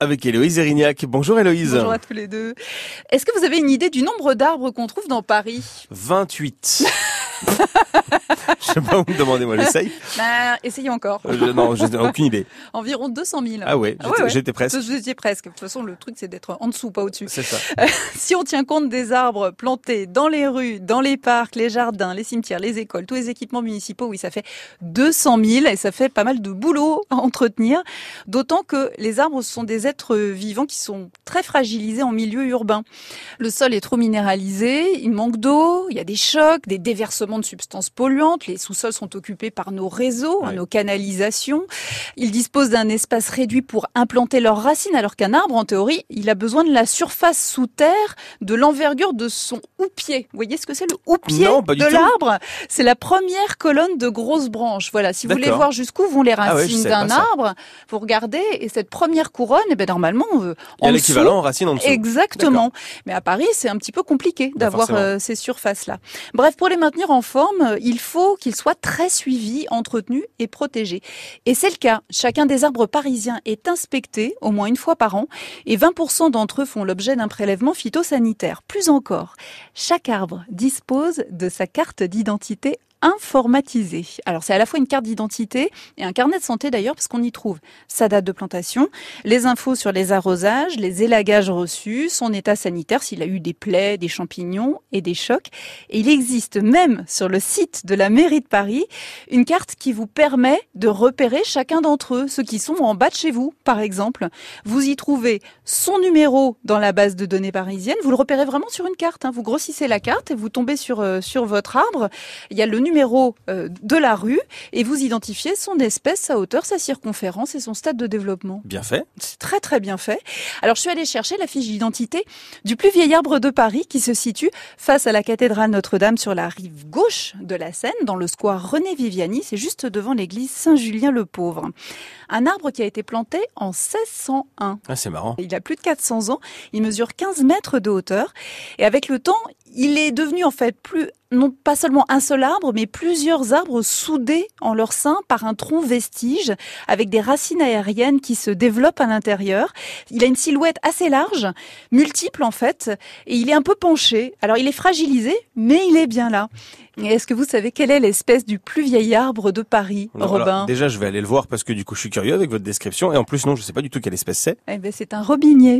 avec Héloïse Erignac. Bonjour Héloïse. Bonjour à tous les deux. Est-ce que vous avez une idée du nombre d'arbres qu'on trouve dans Paris? 28. je sais pas où me demander, moi j'essaye. bah, Essayez encore. Euh, non, je n'ai aucune idée. Environ 200 000. Ah ouais, Ah j'étais ouais, j'étais presque. Étiez presque. De toute façon, le truc, c'est d'être en dessous, pas au-dessus. C'est ça. Si on tient compte des arbres plantés dans les rues, dans les parcs, les jardins, les cimetières, les écoles, tous les équipements municipaux, oui, ça fait 200 000 et ça fait pas mal de boulot à entretenir. D'autant que les arbres sont des êtres vivants qui sont très fragilisés en milieu urbain. Le sol est trop minéralisé, il manque d'eau, il y a des chocs, des déversements de substances polluantes, les sous-sols sont occupés par nos réseaux, Ouais. nos canalisations. Ils disposent d'un espace réduit pour implanter leurs racines, alors qu'un arbre, en théorie, il a besoin de la surface sous terre, de l'envergure de son houppier. Vous voyez ce que c'est le houppier Non, de l'arbre? C'est la première colonne de grosses branches. Voilà, si vous voulez voir jusqu'où vont les Ah ouais, racines d'un arbre, vous regardez, et cette première couronne, eh ben normalement, euh, Il y en a l'équivalent en racine en dessous. Exactement. Mais à Paris, c'est un petit peu compliqué Bah, d'avoir euh, ces surfaces-là. Bref, pour les maintenir en forme, euh, il faut qu'ils soient très suivis, entretenus et protégés. Et c'est le cas. Chacun des arbres parisiens est inspecté au moins une fois par an et 20% d'entre eux font l'objet d'un prélèvement phytosanitaire. Plus encore, chaque arbre dispose de sa carte d'identité informatisée. Alors c'est à la fois une carte d'identité et un carnet de santé d'ailleurs parce qu'on y trouve sa date de plantation, les infos sur les arrosages, les élagages reçus, son état sanitaire, s'il a eu des plaies, des champignons et des chocs. Et il existe même sur le site de la mairie de Paris une carte qui vous permet de repérer chacun d'entre eux, ceux qui sont en bas de chez vous, par exemple. Vous y trouvez son numéro dans la base de données parisienne. Vous le repérez vraiment sur une carte. hein. Vous grossissez la carte et vous tombez sur, euh, sur votre arbre. Il y a le numéro euh, de la rue et vous identifiez son espèce, sa hauteur, sa circonférence et son stade de développement. Bien fait. C'est très très bien fait. Alors je suis allée chercher la fiche d'identité du plus vieil arbre de Paris qui se situe face à la cathédrale Notre-Dame sur la rive gauche de la Seine, dans le square René Viviani, c'est juste devant l'église Saint-Julien-le-Pauvre. Un arbre qui a été planté en 1601. Ah, c'est marrant. Il a plus de 400 ans, il mesure 15 mètres de hauteur et avec le temps, il est devenu en fait plus non pas seulement un seul arbre, mais plusieurs arbres soudés en leur sein par un tronc vestige avec des racines aériennes qui se développent à l'intérieur. Il a une silhouette assez large, multiple en fait, et il est un peu penché. Alors il est fragilisé, mais il est bien là. Est-ce que vous savez quelle est l'espèce du plus vieil arbre de Paris, Non, Robin? alors, déjà, je vais aller le voir parce que du coup, je suis curieux avec votre description. Et en plus, non, je sais pas du tout quelle espèce c'est. Eh ben, c'est un robinier.